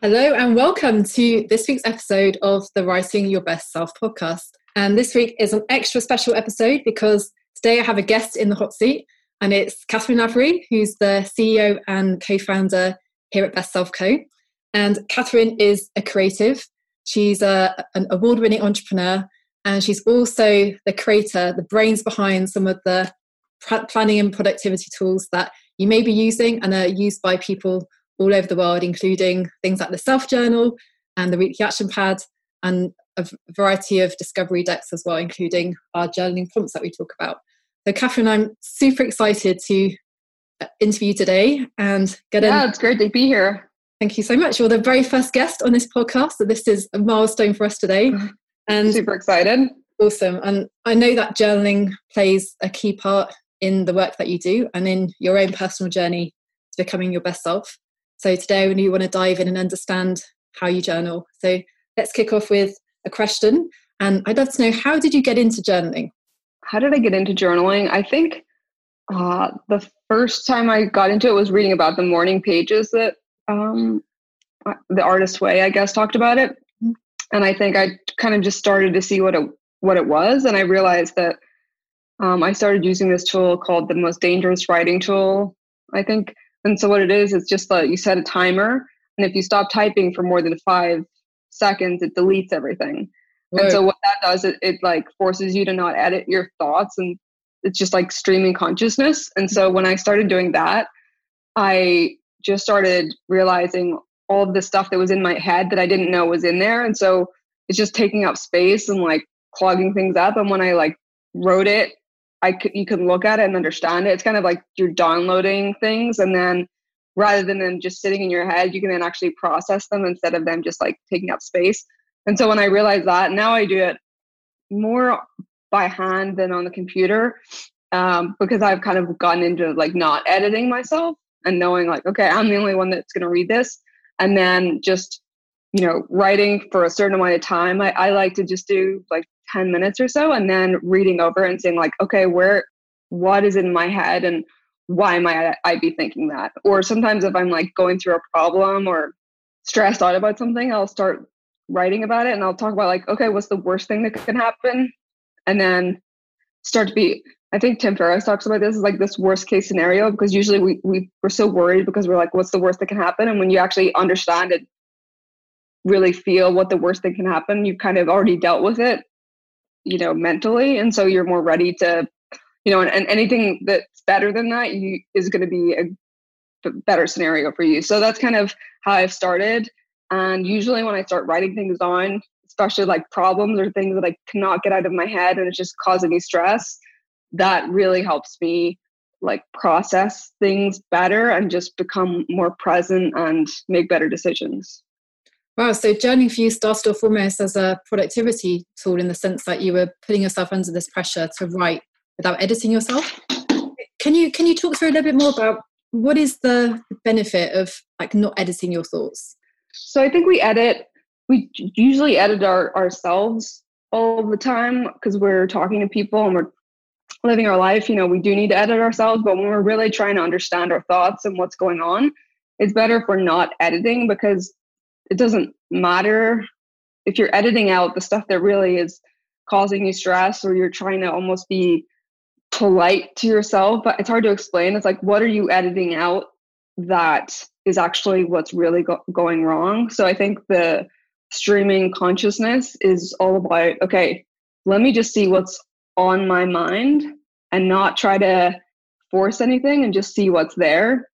Hello, and welcome to this week's episode of the Writing Your Best Self podcast. And this week is an extra special episode because today I have a guest in the hot seat, and it's Cathryn Lavery, who's the CEO and co founder here at Best Self Co. And Cathryn is a creative, she's a, an award winning entrepreneur, and she's also the creator, the brains behind some of the planning and productivity tools that you may be using and are used by people all over the world, including things like the Self Journal and the Weekly Action Pad, and a variety of discovery decks as well, including our journaling prompts that we talk about. So, Cathryn, I'm super excited to uh, interview today and get yeah, in. it's great to be here. Thank you so much. You're the very first guest on this podcast, so this is a milestone for us today. And super excited. Awesome. And I know that journaling plays a key part in the work that you do and in your own personal journey to becoming your best self. So today we want to dive in and understand how you journal. So let's kick off with a question. And I'd love to know how did you get into journaling? How did I get into journaling? I think uh, the first time I got into it was reading about the morning pages that um, uh, the artist way, I guess, talked about it. Mm-hmm. And I think I kind of just started to see what it what it was, and I realized that um, I started using this tool called the most dangerous writing tool. I think and so what it is, it's just that you set a timer, and if you stop typing for more than five seconds, it deletes everything. Right. And so what that does, it, it like forces you to not edit your thoughts, and it's just like streaming consciousness. And so when I started doing that, I just started realizing all of the stuff that was in my head that I didn't know was in there. And so it's just taking up space and like clogging things up. And when I like wrote it I you can look at it and understand it. It's kind of like you're downloading things, and then rather than them just sitting in your head, you can then actually process them instead of them just like taking up space. And so when I realized that, now I do it more by hand than on the computer um, because I've kind of gotten into like not editing myself and knowing like, okay, I'm the only one that's going to read this, and then just you know writing for a certain amount of time. I, I like to just do like 10 minutes or so and then reading over and saying like okay where what is in my head and why might I, be thinking that? Or sometimes if i'm like going through a problem or stressed out about something i'll start writing about it and i'll talk about like okay what's the worst thing that can happen? And then start to be i think tim ferriss talks about this is like this worst case scenario because usually we, we we're so worried because we're like what's the worst that can happen? And when you actually understand it really feel what the worst thing can happen you've kind of already dealt with it you know mentally and so you're more ready to you know and, and anything that's better than that you is going to be a better scenario for you. So that's kind of how i've started and usually when i start writing things on especially like problems or things that i cannot get out of my head and it's just causing me stress that really helps me like process things better and just become more present and make better decisions Wow, so journaling for you started off almost as a productivity tool in the sense that you were putting yourself under this pressure to write without editing yourself. Can you can you talk through a little bit more about what is the benefit of like not editing your thoughts? So I think we edit we usually edit our ourselves all the time because we're talking to people and we're living our life, you know, we do need to edit ourselves, but when we're really trying to understand our thoughts and what's going on, it's better if we're not editing because it doesn't matter. If you're editing out the stuff that really is causing you stress or you're trying to almost be polite to yourself but it's hard to explain. It's like what are you editing out that is actually what's really go- going wrong? So i think the streaming consciousness is all about okay let me just see what's on my mind and not try to force anything and just see what's there.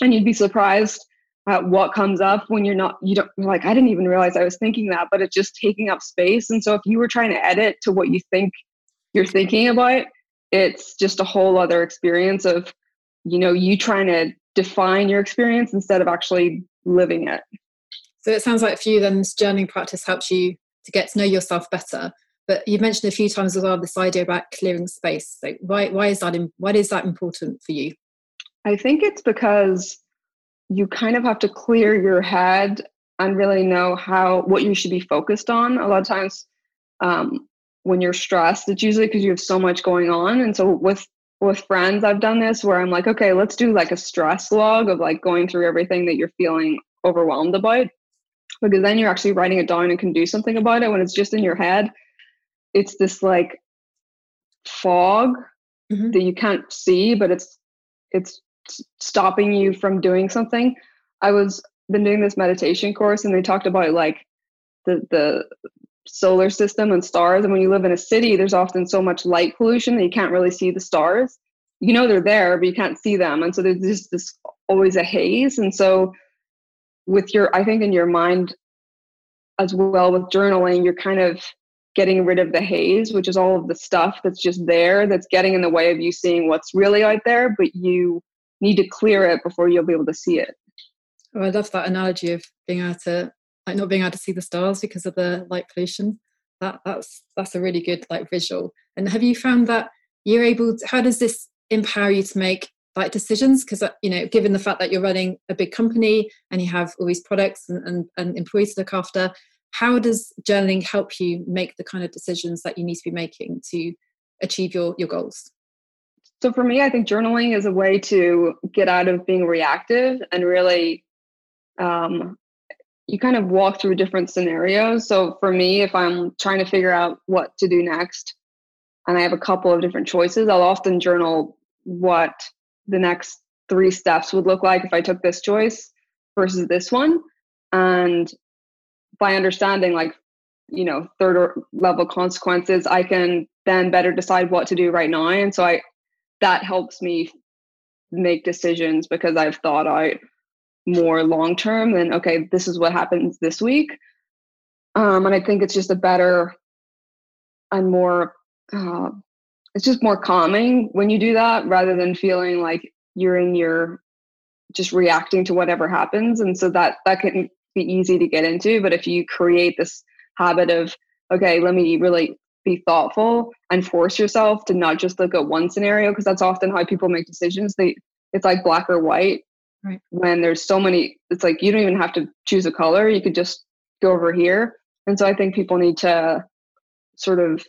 And you'd be surprised at what comes up when you're not you don't like i didn't even realize i was thinking that but it's just taking up space and so if you were trying to edit to what you think you're thinking about it's just a whole other experience of you know you trying to define your experience instead of actually living it. So it sounds like for you, then this journaling practice helps you to get to know yourself better. But you've mentioned a few times as well this idea about clearing space. So why why is that why is that important for you? I think it's because you kind of have to clear your head and really know how what you should be focused on. A lot of times, um, when you're stressed, it's usually because you have so much going on. And so with with friends, I've done this where I'm like, okay, let's do like a stress log of like going through everything that you're feeling overwhelmed about. Because then you're actually writing it down and can do something about it. When it's just in your head, it's this like fog mm-hmm. that you can't see, but it's it's stopping you from doing something. I was been doing this meditation course and they talked about like the the solar system and stars. And when you live in a city, there's often so much light pollution that you can't really see the stars. You know they're there, but you can't see them. And so there's just this always a haze. And so with your, I think in your mind as well with journaling, you're kind of getting rid of the haze, which is all of the stuff that's just there that's getting in the way of you seeing what's really out there, but you need to clear it before you'll be able to see it. Oh, I love that analogy of being able to like not being able to see the stars because of the light pollution. That that's that's a really good like visual. And have you found that you're able? To, how does this empower you to make like decisions? Because uh, you know, given the fact that you're running a big company and you have all these products and, and, and employees to look after, how does journaling help you make the kind of decisions that you need to be making to achieve your your goals? So for me, I think journaling is a way to get out of being reactive and really um, you kind of walk through different scenarios. So for me, if I'm trying to figure out what to do next, and I have a couple of different choices, I'll often journal what the next three steps would look like if I took this choice versus this one. And by understanding like, you know, third level consequences, I can then better decide what to do right now. And so I that helps me make decisions because I've thought out more long term than okay this is what happens this week. Um, and i think it's just a better and more uh, it's just more calming when you do that rather than feeling like you're in your just reacting to whatever happens. And so that that can be easy to get into but if you create this habit of okay let me really be thoughtful and force yourself to not just look at one scenario because that's often how people make decisions they it's like black or white Right. When there's so many, it's like you don't even have to choose a color. You could just go over here. And so I think people need to sort of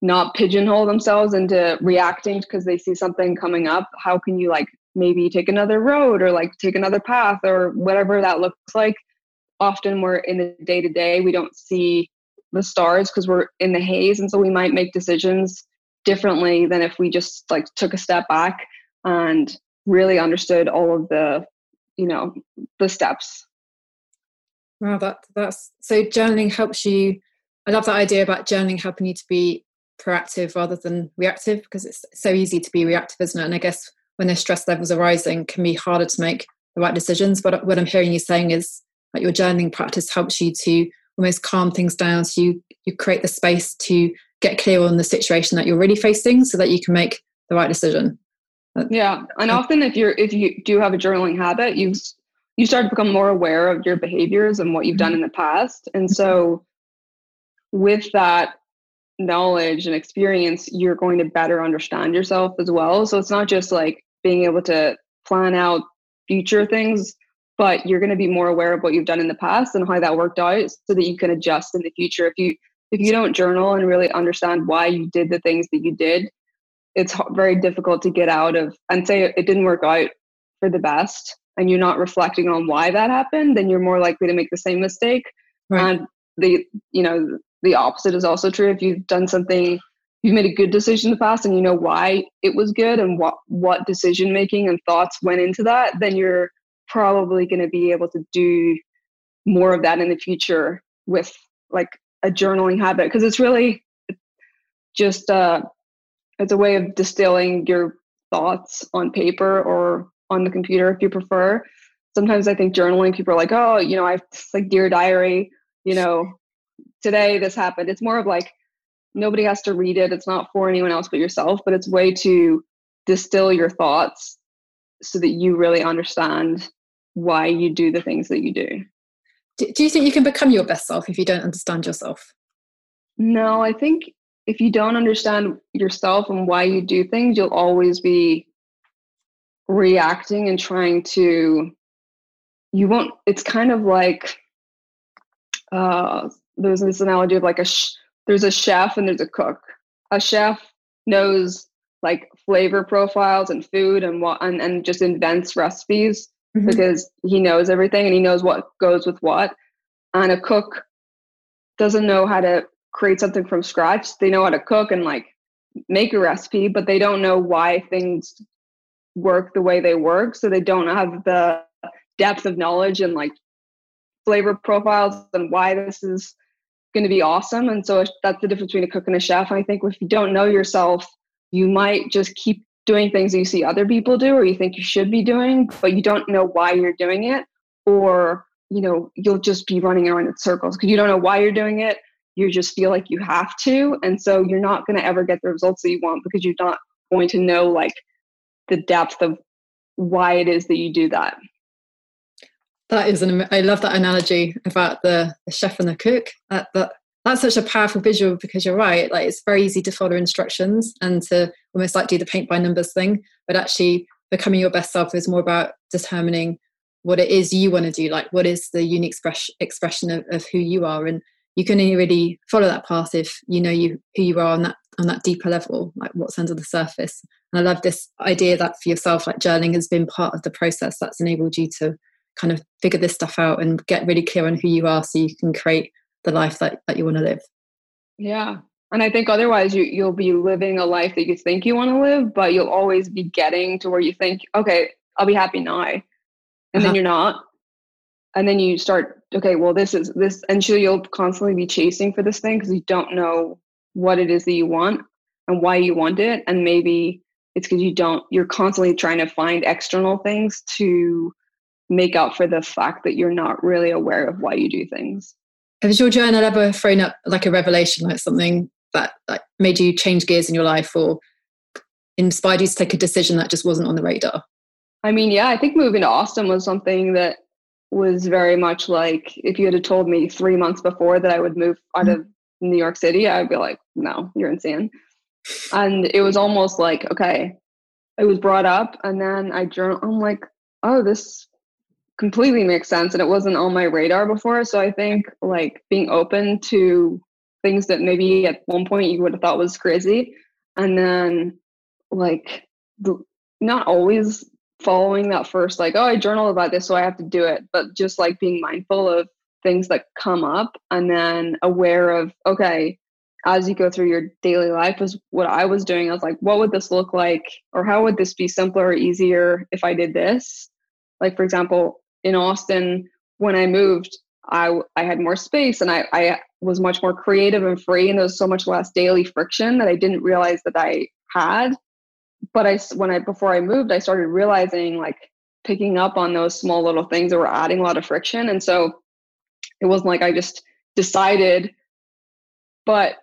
not pigeonhole themselves into reacting because they see something coming up. How can you like maybe take another road or like take another path or whatever that looks like? Often we're in the day to day, we don't see the stars because we're in the haze. And so we might make decisions differently than if we just like took a step back and really understood all of the you know the steps wow that that's so journaling helps you i love that idea about journaling helping you to be proactive rather than reactive because it's so easy to be reactive isn't it and i guess when the stress levels are rising can be harder to make the right decisions but what i'm hearing you saying is that your journaling practice helps you to almost calm things down so you you create the space to get clear on the situation that you're really facing so that you can make the right decision. Yeah and often if you're if you do have a journaling habit you you start to become more aware of your behaviors and what you've done mm-hmm. in the past. And so with that knowledge and experience you're going to better understand yourself as well. So it's not just like being able to plan out future things but you're going to be more aware of what you've done in the past and how that worked out so that you can adjust in the future. If you if you don't journal and really understand why you did the things that you did it's very difficult to get out of and say it didn't work out for the best and you're not reflecting on why that happened then you're more likely to make the same mistake. Right. and the you know the opposite is also true. If you've done something you've made a good decision in the past and you know why it was good and what what decision making and thoughts went into that then you're probably going to be able to do more of that in the future with like a journaling habit because it's really just uh it's a way of distilling your thoughts on paper or on the computer if you prefer. Sometimes I think journaling, people are like, oh, you know, I like dear diary, you know, today this happened. It's more of like nobody has to read it. It's not for anyone else but yourself, but it's way to distill your thoughts so that you really understand why you do the things that you do. do. Do you think you can become your best self if you don't understand yourself? No, I think if you don't understand yourself and why you do things, you'll always be reacting and trying to you won't it's kind of like uh there's this analogy of like a sh- there's a chef and there's a cook a chef knows like flavor profiles and food and what and, and just invents recipes mm-hmm. because he knows everything and he knows what goes with what. And a cook doesn't know how to create something from scratch. They know how to cook and like make a recipe but they don't know why things work the way they work. So they don't have the depth of knowledge and like flavor profiles and why this is going to be awesome. And so that's the difference between a cook and a chef. I think if you don't know yourself you might just keep doing things that you see other people do or you think you should be doing but you don't know why you're doing it or you know you'll just be running around in circles because you don't know why you're doing it. You just feel like you have to and so you're not going to ever get the results that you want because you're not going to know like the depth of why it is that you do that. That is an i love that analogy about the, chef and the cook uh, that, that that's such a powerful visual because you're right like it's very easy to follow instructions and to almost like do the paint by numbers thing but actually becoming your best self is more about determining what it is you want to do like what is the unique express, expression of, of who you are and you can only really follow that path if you know you who you are on that on that deeper level like what's under the surface. And i love this idea that for yourself like journaling has been part of the process that's enabled you to kind of figure this stuff out and get really clear on who you are so you can create the life that, that you want to live. Yeah and i think otherwise you you'll be living a life that you think you want to live but you'll always be getting to where you think okay i'll be happy now and uh-huh. then you're not. And then you start okay well this is this and so you'll constantly be chasing for this thing because you don't know what it is that you want and why you want it and maybe it's because you don't you're constantly trying to find external things to make up for the fact that you're not really aware of why you do things has your journal ever thrown up like a revelation like something that like made you change gears in your life or inspired you to take a decision that just wasn't on the radar? I mean yeah i think moving to austin was something that was very much like if you had told me three months before that i would move out of new york city i'd be like no you're insane. And it was almost like okay it was brought up and then i journal i'm like oh this completely makes sense and it wasn't on my radar before so i think like being open to things that maybe at one point you would have thought was crazy and then like not always following that first like oh i journal about this so i have to do it but just like being mindful of things that come up and then aware of okay as you go through your daily life is what i was doing i was like what would this look like or how would this be simpler or easier if i did this? Like for example in austin when i moved i i had more space and i i was much more creative and free and there was so much less daily friction that i didn't realize that i had. But I when I before I moved, I started realizing like picking up on those small little things that were adding a lot of friction, and so it wasn't like I just decided, but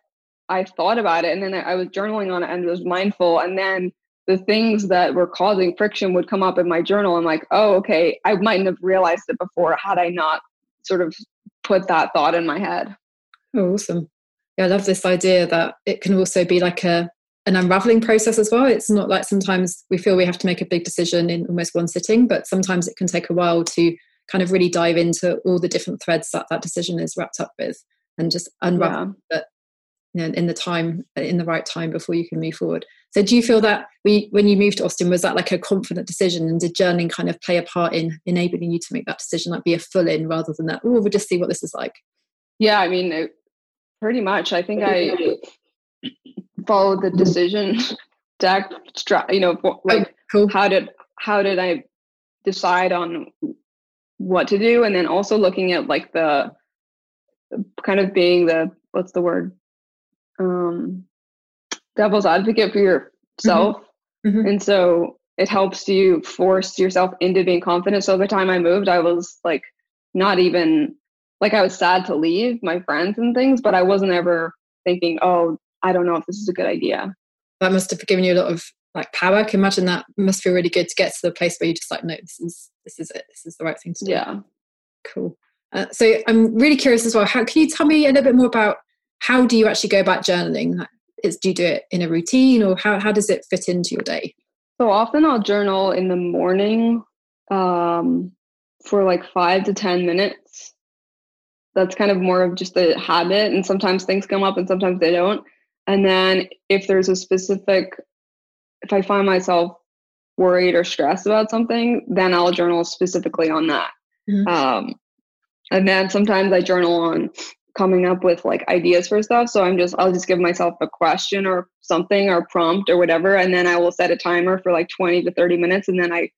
I thought about it, and then I was journaling on it and was mindful, and then the things that were causing friction would come up in my journal. I'm like, oh, okay, I mightn't have realized it before had I not sort of put that thought in my head. Oh, awesome. Yeah, I love this idea that it can also be like a an unraveling process as well. It's not like sometimes we feel we have to make a big decision in almost one sitting, but sometimes it can take a while to kind of really dive into all the different threads that that decision is wrapped up with and just unravel yeah. it you know, in the time in the right time before you can move forward so do you feel that we when you moved to austin was that like a confident decision? And did journaling kind of play a part in enabling you to make that decision like be a full in rather than that oh we'll just see what this is like yeah i mean pretty much. I think i follow the decision. Deck you know like oh, cool. how did how did i decide on what to do? And then also looking at like the kind of being the what's the word? Um devil's advocate for yourself mm-hmm. Mm-hmm. and so it helps you force yourself into being confident so the time i moved i was like not even like i was sad to leave my friends and things but i wasn't ever thinking oh I don't know if this is a good idea. That must have given you a lot of like power. I can imagine that must feel really good to get to the place where you're just like, no, this is this is it. This is the right thing to do. Yeah. Cool. Uh, so I'm really curious as well. How can you tell me a little bit more about how do you actually go about journaling? Is do you do it in a routine, or how how does it fit into your day? So often I'll journal in the morning um, for like five to ten minutes. That's kind of more of just a habit, and sometimes things come up, and sometimes they don't. And then if there's a specific, if I find myself worried or stressed about something, then I'll journal specifically on that. Mm-hmm. Um, and then sometimes I journal on coming up with like ideas for stuff. So I'm just I'll just give myself a question or something or prompt or whatever, and then I will set a timer for like 20 to 30 minutes, and then I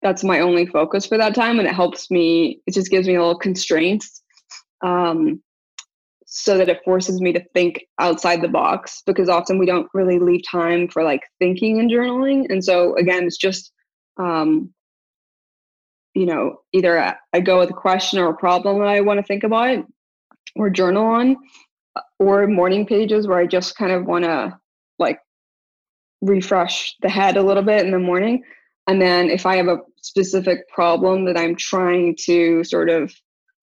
that's my only focus for that time, and it helps me. It just gives me a little constraints. Um, so that it forces me to think outside the box because often we don't really leave time for like thinking and journaling and so again it's just um, you know, either I go with a question or a problem that I want to think about or journal on, uh, or morning pages where I just kind of want to like refresh the head a little bit in the morning. And then if I have a specific problem that I'm trying to sort of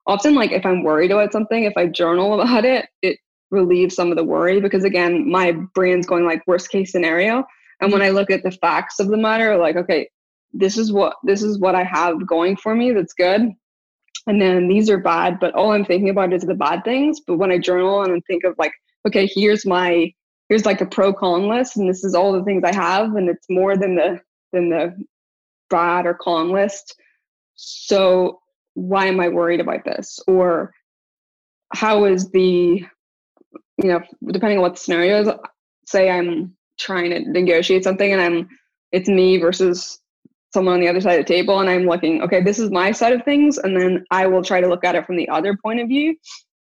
often like if I'm worried about something, if I journal about it, it relieves some of the worry because again, my brain's going like worst case scenario. And when. I look at the facts of the matter, like, okay, this is what this is what I have going for me that's good. And then these are bad, but all I'm thinking about is the bad things. But when I journal and think of like, okay, here's my here's like a pro con list, and this is all the things I have, and it's more than the than the bad or con list. So why am I worried about this? Or how is the you know, depending on what the scenario is, say I'm trying to negotiate something and I'm it's me versus someone on the other side of the table and I'm looking, okay, this is my side of things. And then I will try to look at it from the other point of view.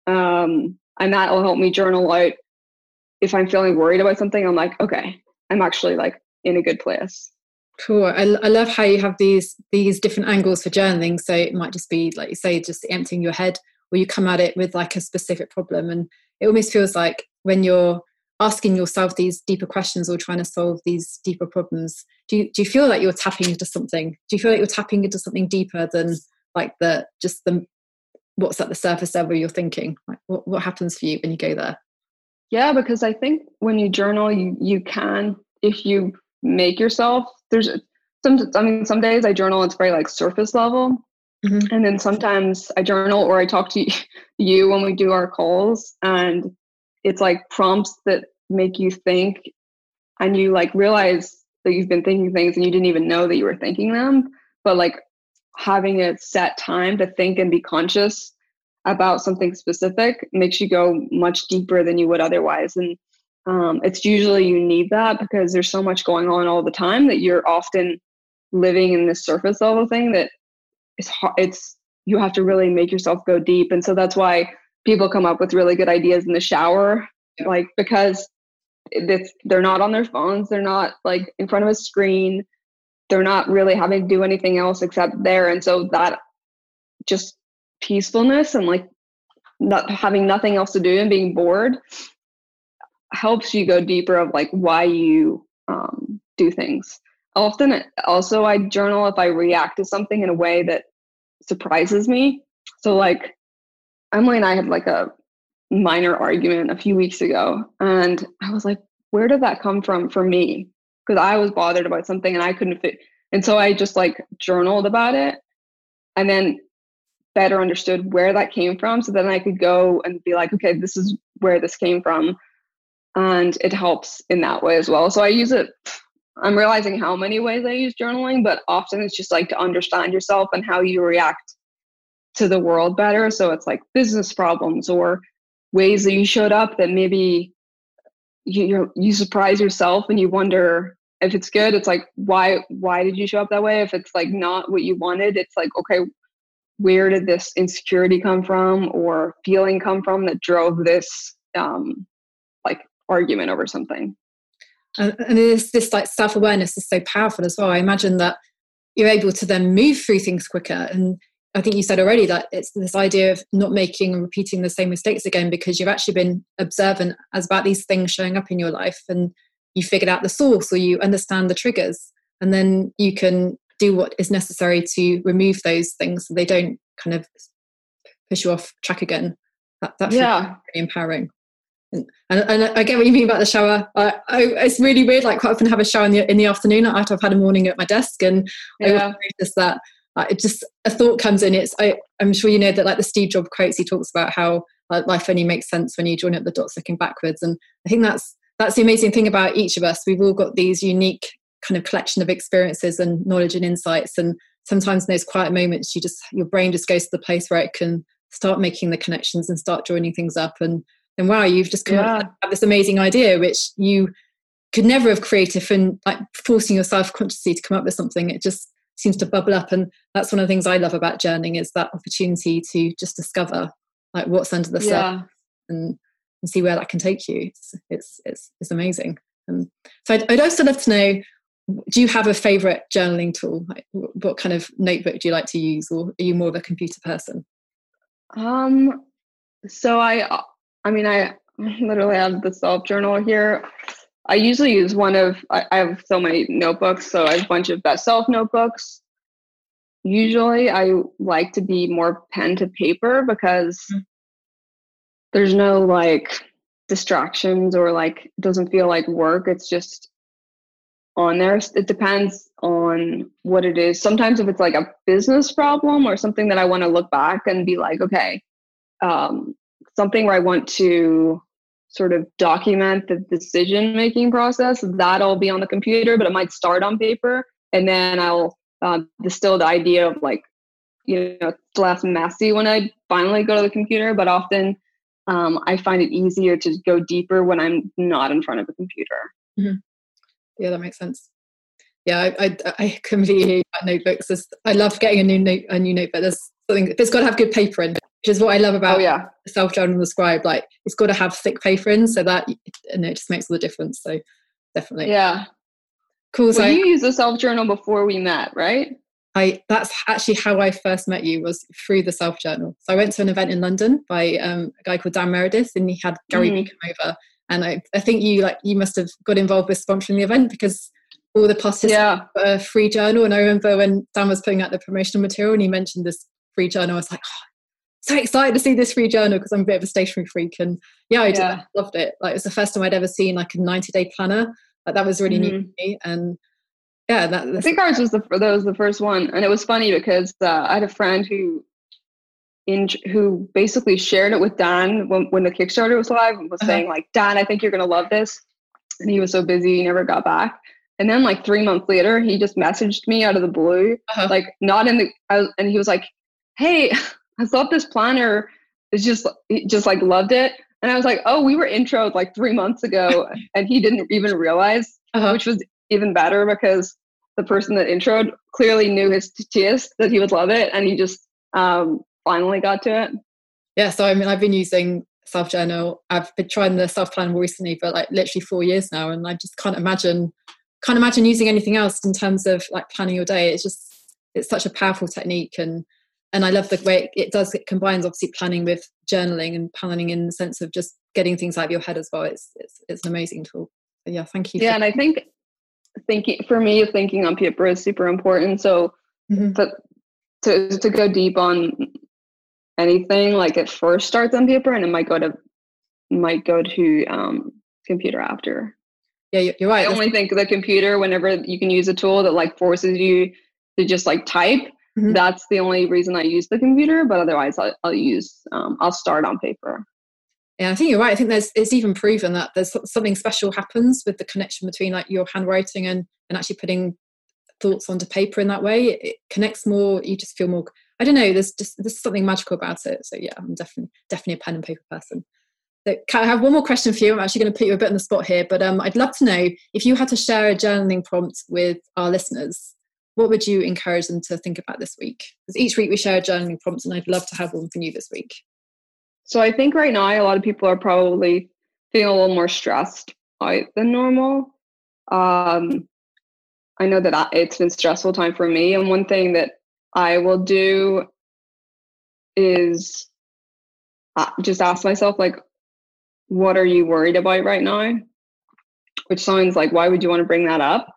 Um, and that will help me journal out if I'm feeling worried about something. I'm like, okay, I'm actually like in a good place. Cool. I, I love how you have these these different angles for journaling. So it might just be like you say, just emptying your head, or you come at it with like a specific problem, and it almost feels like when you're asking yourself these deeper questions or trying to solve these deeper problems. Do you, do you feel like you're tapping into something? Do you feel like you're tapping into something deeper than like the just the what's at the surface level you're thinking? Like what, what happens for you when you go there? Yeah because i think when you journal you you can if you make yourself there's some i mean some days i journal it's very like surface level. Mm-hmm. and then sometimes i journal or i talk to you when we do our calls and it's like prompts that make you think and you like realize that you've been thinking things and you didn't even know that you were thinking them but like having a set time to think and be conscious about something specific makes you go much deeper than you would otherwise and um, it's usually you need that because there's so much going on all the time that you're often living in this surface level thing that it's hard, it's you have to really make yourself go deep and so that's why people come up with really good ideas in the shower like because it's, they're not on their phones they're not like in front of a screen they're not really having to do anything else except there and so that just peacefulness and like not having nothing else to do and being bored helps you go deeper of like why you um, do things. Often also i journal if i react to something in a way that surprises me. So like Emily and I had like a minor argument a few weeks ago. And I was like, where did that come from for me? Because I was bothered about something and I couldn't fit. And so I just like journaled about it and then better understood where that came from. So then I could go and be like, okay, this is where this came from. And it helps in that way as well. So I use it. I'm realizing how many ways I use journaling, but often it's just like to understand yourself and how you react to the world better. So it's like business problems or ways that you showed up that maybe you you surprise yourself and you wonder if it's good. It's like why why did you show up that way? If it's like not what you wanted, it's like okay, where did this insecurity come from or feeling come from that drove this um, like argument over something? And, and this this like self awareness is so powerful as well. I imagine that you're able to then move through things quicker and I think you said already that it's this idea of not making and repeating the same mistakes again because you've actually been observant as about these things showing up in your life and you figured out the source or you understand the triggers and then you can do what is necessary to remove those things so they don't kind of push you off track again that, that's yeah. really empowering and, and, and, I get what you mean about the shower. I, I, it's really weird. Like quite often have a shower in the in the afternoon after I've had a morning at my desk, and yeah. I notice that uh, it just a thought comes in. It's I, I'm sure you know that like the Steve Jobs quotes. He talks about how like, life only makes sense when you join up the dots looking backwards, and I think that's that's the amazing thing about each of us. We've all got these unique kind of collection of experiences and knowledge and insights, and sometimes in those quiet moments, you just your brain just goes to the place where it can start making the connections and start joining things up and then wow you've just come yeah. up with this amazing idea which you could never have created from like forcing yourself consciously to come up with something it just seems to bubble up. And that's one of the things i love about journaling is that opportunity to just discover like what's under the yeah. surface and, and see where that can take you. It's it's it's, it's amazing. Um, so I'd, I'd also love to know do you have a favorite journaling tool? Like, what kind of notebook do you like to use or are you more of a computer person? Um so i i mean i literally have the self journal here I usually use one of, I, I have so many notebooks, so I have a bunch of best self notebooks. Usually I like to be more pen to paper because mm-hmm. there's no like distractions or like it doesn't feel like work. It's just on there. It depends on what it is. Sometimes if it's like a business problem or something that I want to look back and be like, okay, um, something where I want to sort of document the decision making process. That'll be on the computer, but it might start on paper. And then I'll uh, distill the idea of like, you know, it's less messy when I finally go to the computer, but often um, I find it easier to go deeper when I'm not in front of a computer. Mm-hmm. Yeah, that makes sense. Yeah, I, I, I completely about notebooks. I love getting a new note, a new notebook. But there's something. It's got to have good paper in which is what I love about oh, yeah. self journal the scribe. Like it's got to have thick paper in so that and it just makes all the difference. So definitely. Yeah. Cool. Well, so you used the self journal before we met, right? I that's actually how I first met you was through the self journal. So I went to an event in London by um, a guy called Dan Meredith, and he had Gary mm. Over. And I, I think you like you must have got involved with sponsoring the event because all the participants yeah. a free journal. And I remember when Dan was putting out the promotional material and he mentioned this free journal, I was like, oh, so excited to see this free journal because I'm a bit of a stationery freak. And yeah, I yeah. loved it. Like it was the first time I'd ever seen like a 90 day planner. Like that was really mm-hmm. new to me. And yeah, that, I think ours was the that was the first one, and it was funny because uh, I had a friend who in who basically shared it with Dan when when the Kickstarter was live and was uh-huh. saying like, Dan, I think you're gonna love this. And he was so busy, he never got back. And then like three months later, he just messaged me out of the blue, uh-huh. like not in the, was, and he was like, "Hey, I thought this planner is just just like loved it. And I was like, oh, we were introed like three months ago, and he didn't even realize, uh-huh. which was even better because the person that introed clearly knew his taste that he would love it, and he just um, finally got to it. Yeah, so I mean, I've been using self journal. I've been trying the self plan recently for like literally four years now, and I just can't imagine can't imagine using anything else in terms of like planning your day. It's just it's such a powerful technique and and I love the way it does. It combines obviously planning with journaling and planning in the sense of just getting things out of your head as well. It's it's, it's an amazing tool. So yeah, thank you. Yeah, and I think thinking for me, thinking on paper is super important. So mm-hmm. to, to to go deep on anything, like it first starts on paper, and it might go to might go to um, computer after. Yeah, you're right. I only think the computer, whenever you can use a tool that like forces you to just like type, Mm-hmm. That's the only reason I use the computer, but otherwise I'll, I'll use, um, I'll start on paper. Yeah, I think you're right. I think there's it's even proven that there's something special happens with the connection between like your handwriting and and actually putting thoughts onto paper in that way. It, it connects more. You just feel more. I don't know. There's just there's something magical about it. So yeah, I'm definitely definitely a pen and paper person. So I have one more question for you. I'm actually going to put you a bit on the spot here, but um, I'd love to know if you had to share a journaling prompt with our listeners what would you encourage them to think about this week? Because each week we share journaling prompt, and I'd love to have one for you this week. So I think right now a lot of people are probably feeling a little more stressed out than normal. Um, I know that it's been stressful time for me, and one thing that I will do is uh, just ask myself like, what are you worried about right now? which sounds like why would you want to bring that up?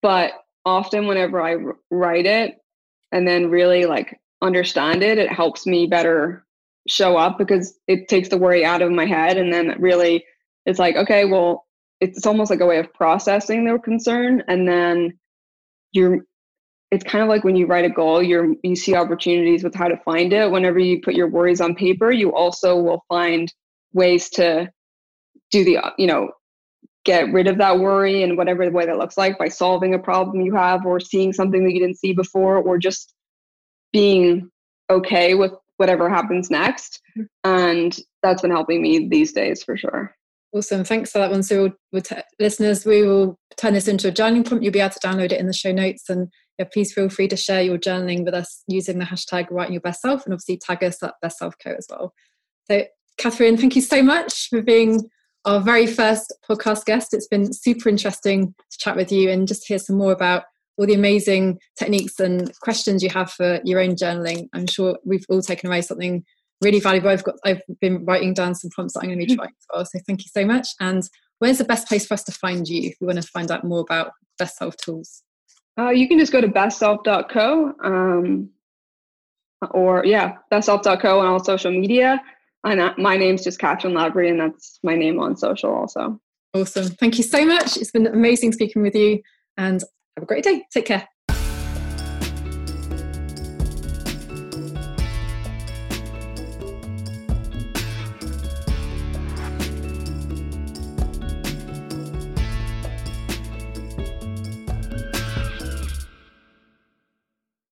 But often whenever I write it and then really like understand it, it helps me better show up because it takes the worry out of my head and then really it's like okay well it's almost like a way of processing their concern and then you're it's kind of like when you write a goal you're you see opportunities with how to find it. Whenever you put your worries on paper you also will find ways to do the you know get rid of that worry in whatever the way that looks like by solving a problem you have or seeing something that you didn't see before or just being okay with whatever happens next mm-hmm. and that's been helping me these days for sure Awesome. Thanks for that one. So, we'll t- listeners, we will turn this into a journaling prompt. You'll be able to download it in the show notes. And yeah, please feel free to share your journaling with us using the hashtag writing your best self and obviously tag us at best self co as well. So, Cathryn, thank you so much for being our very first podcast guest. It's been super interesting to chat with you and just hear some more about all the amazing techniques and questions you have for your own journaling. I'm sure we've all taken away something really valuable. I've got I've been writing down some prompts that I'm going to be trying as well. So thank you so much. And where's the best place for us to find you if we want to find out more about Best Self tools? Uh, you can just go to bestself.co um, or yeah, bestself.co on all social media. And uh, my name's just Cathryn Lavery, and that's my name on social also. Awesome. Thank you so much. It's been amazing speaking with you, and have a great day. Take care.